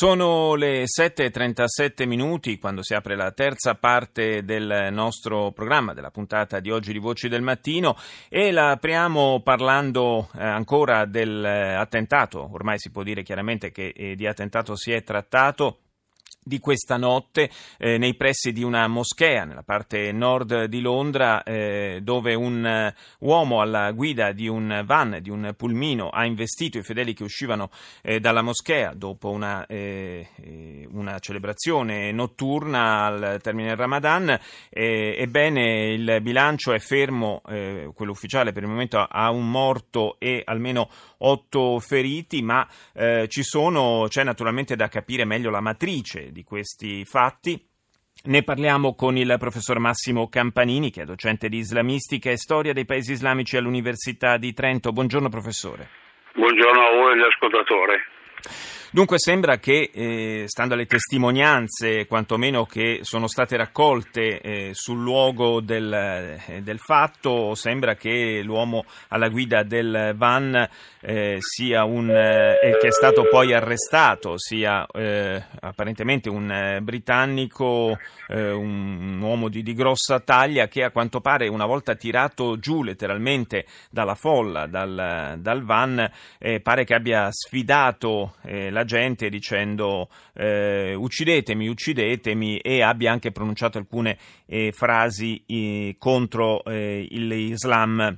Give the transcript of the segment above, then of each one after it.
Sono le 7.37 minuti quando si apre la terza parte del nostro programma, della puntata di oggi di Voci del Mattino e la apriamo parlando eh, ancora dell'attentato, ormai si può dire chiaramente che eh, di attentato si è trattato di questa notte eh, nei pressi di una moschea nella parte nord di Londra eh, dove un uh, uomo alla guida di un van, di un pulmino ha investito i fedeli che uscivano eh, dalla moschea. Dopo una, eh, eh, una, celebrazione notturna al termine del Ramadan ebbene il bilancio è fermo quello ufficiale per il momento ha un morto e almeno otto feriti ma ci sono, c'è naturalmente da capire meglio la matrice di questi fatti. Ne parliamo con il professor Massimo Campanini, che è docente di islamistica e storia dei paesi islamici all'Università di Trento. Buongiorno professore. Buongiorno a voi e agli ascoltatori. Dunque sembra che, eh, stando alle testimonianze quantomeno che sono state raccolte eh, sul luogo del, eh, del, fatto, sembra che l'uomo alla guida del van eh, sia un, eh, che è stato poi arrestato, sia eh, apparentemente un britannico, un uomo di, di, grossa taglia che a quanto pare una volta tirato giù letteralmente dalla folla, dal, dal van, pare che abbia sfidato la la gente dicendo eh, uccidetemi, uccidetemi e abbia anche pronunciato alcune eh, frasi eh, contro eh, l'Islam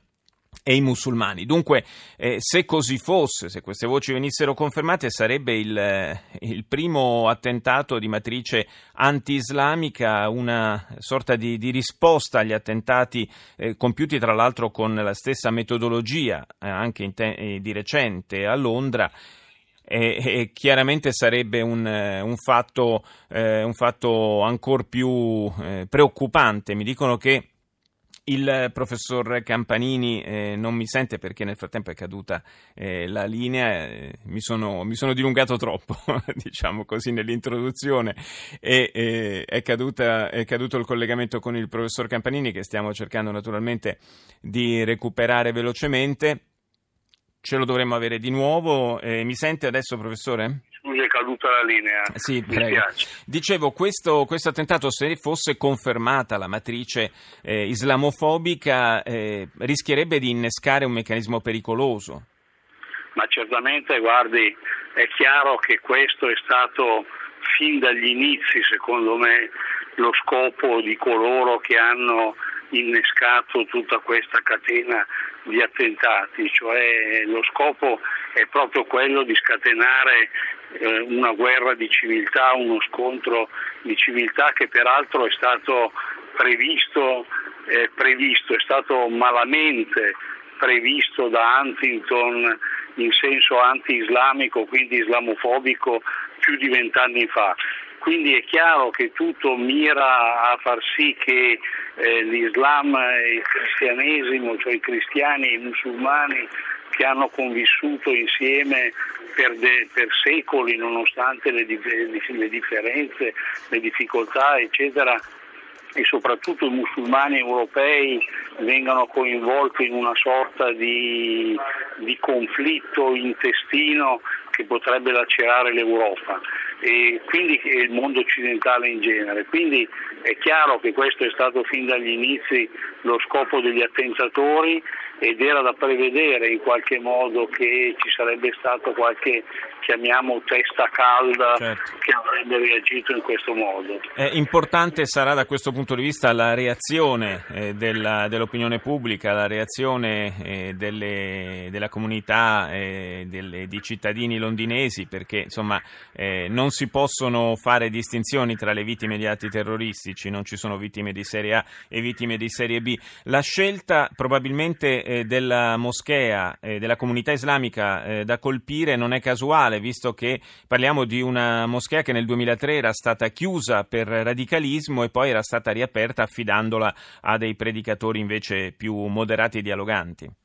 e i musulmani. Dunque, eh, se così fosse, se queste voci venissero confermate, sarebbe il, eh, il primo attentato di matrice anti-islamica, una sorta di, di risposta agli attentati eh, compiuti tra l'altro con la stessa metodologia, eh, anche te- di recente a Londra e, e chiaramente sarebbe un, eh, un, fatto, eh, fatto ancora più eh, preoccupante. Mi dicono che il professor Campanini eh, non mi sente perché nel frattempo è caduta eh, la linea, eh, mi, sono, mi, sono, dilungato troppo, diciamo così, nell'introduzione e è, caduta, è, caduto il collegamento con il professor Campanini che stiamo cercando naturalmente di recuperare velocemente. Ce lo dovremmo avere di nuovo. Eh, mi sente adesso, professore? Scusi, è caduta la linea. Sì, prego. Dicevo, questo, questo, attentato, se fosse confermata la matrice eh, islamofobica, eh, rischierebbe di innescare un meccanismo pericoloso. Ma certamente, guardi, è chiaro che questo è stato fin dagli inizi, secondo me, lo scopo di coloro che hanno innescato tutta questa catena di attentati, cioè lo scopo è proprio quello di scatenare eh, una guerra di civiltà, uno scontro di civiltà che peraltro è stato previsto, eh, previsto è stato malamente previsto da Huntington in senso anti-islamico, quindi islamofobico, più di vent'anni fa. Quindi è chiaro che tutto mira a far sì che eh, l'Islam e il cristianesimo, cioè i cristiani e i musulmani che hanno convissuto insieme per, de, per secoli nonostante le, le differenze, le difficoltà eccetera, e soprattutto i musulmani europei vengano coinvolti in una sorta di, di conflitto intestino che potrebbe lacerare l'Europa e quindi il mondo occidentale in genere. Quindi è chiaro che questo è stato fin dagli inizi lo scopo degli attentatori ed era da prevedere in qualche modo che ci sarebbe stato qualche chiamiamo testa calda certo. che avrebbe reagito in questo modo. Eh, importante sarà da questo punto di vista la reazione eh, della, dell'opinione pubblica, la reazione eh, delle, della comunità eh, delle, di cittadini londinesi perché insomma eh, non si possono fare distinzioni tra le vittime di atti terroristici, non ci sono vittime di serie A e vittime di serie B. La scelta probabilmente eh, della moschea, della comunità islamica da colpire non è casuale visto che parliamo di una moschea che nel 2003 era stata chiusa per radicalismo e poi era stata riaperta affidandola a dei predicatori invece più moderati e dialoganti.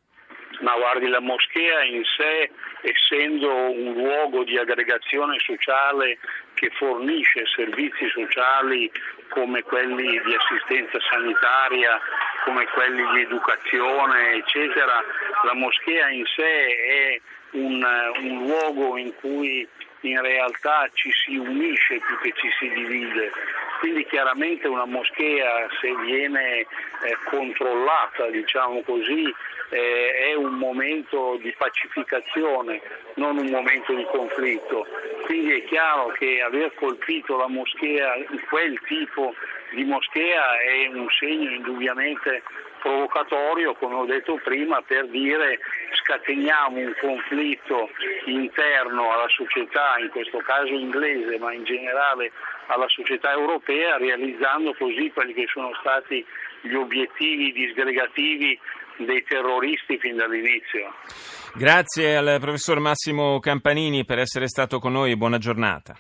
Ma guardi, la moschea in sé, essendo un luogo di aggregazione sociale che fornisce servizi sociali come quelli di assistenza sanitaria, come quelli di educazione, eccetera. La moschea in sé è un, un luogo in cui in realtà ci si unisce più che ci si divide. Quindi chiaramente una moschea se viene eh, controllata, diciamo così, eh, è un momento di pacificazione, non un momento di conflitto. Quindi è chiaro che aver colpito la moschea, quel tipo di moschea è un segno indubbiamente provocatorio, come ho detto prima, per dire scateniamo un conflitto interno alla società, in questo caso inglese, ma in generale alla società europea, realizzando così quelli che sono stati gli obiettivi disgregativi dei terroristi fin dall'inizio. Grazie al professor Massimo Campanini per essere stato con noi buona giornata.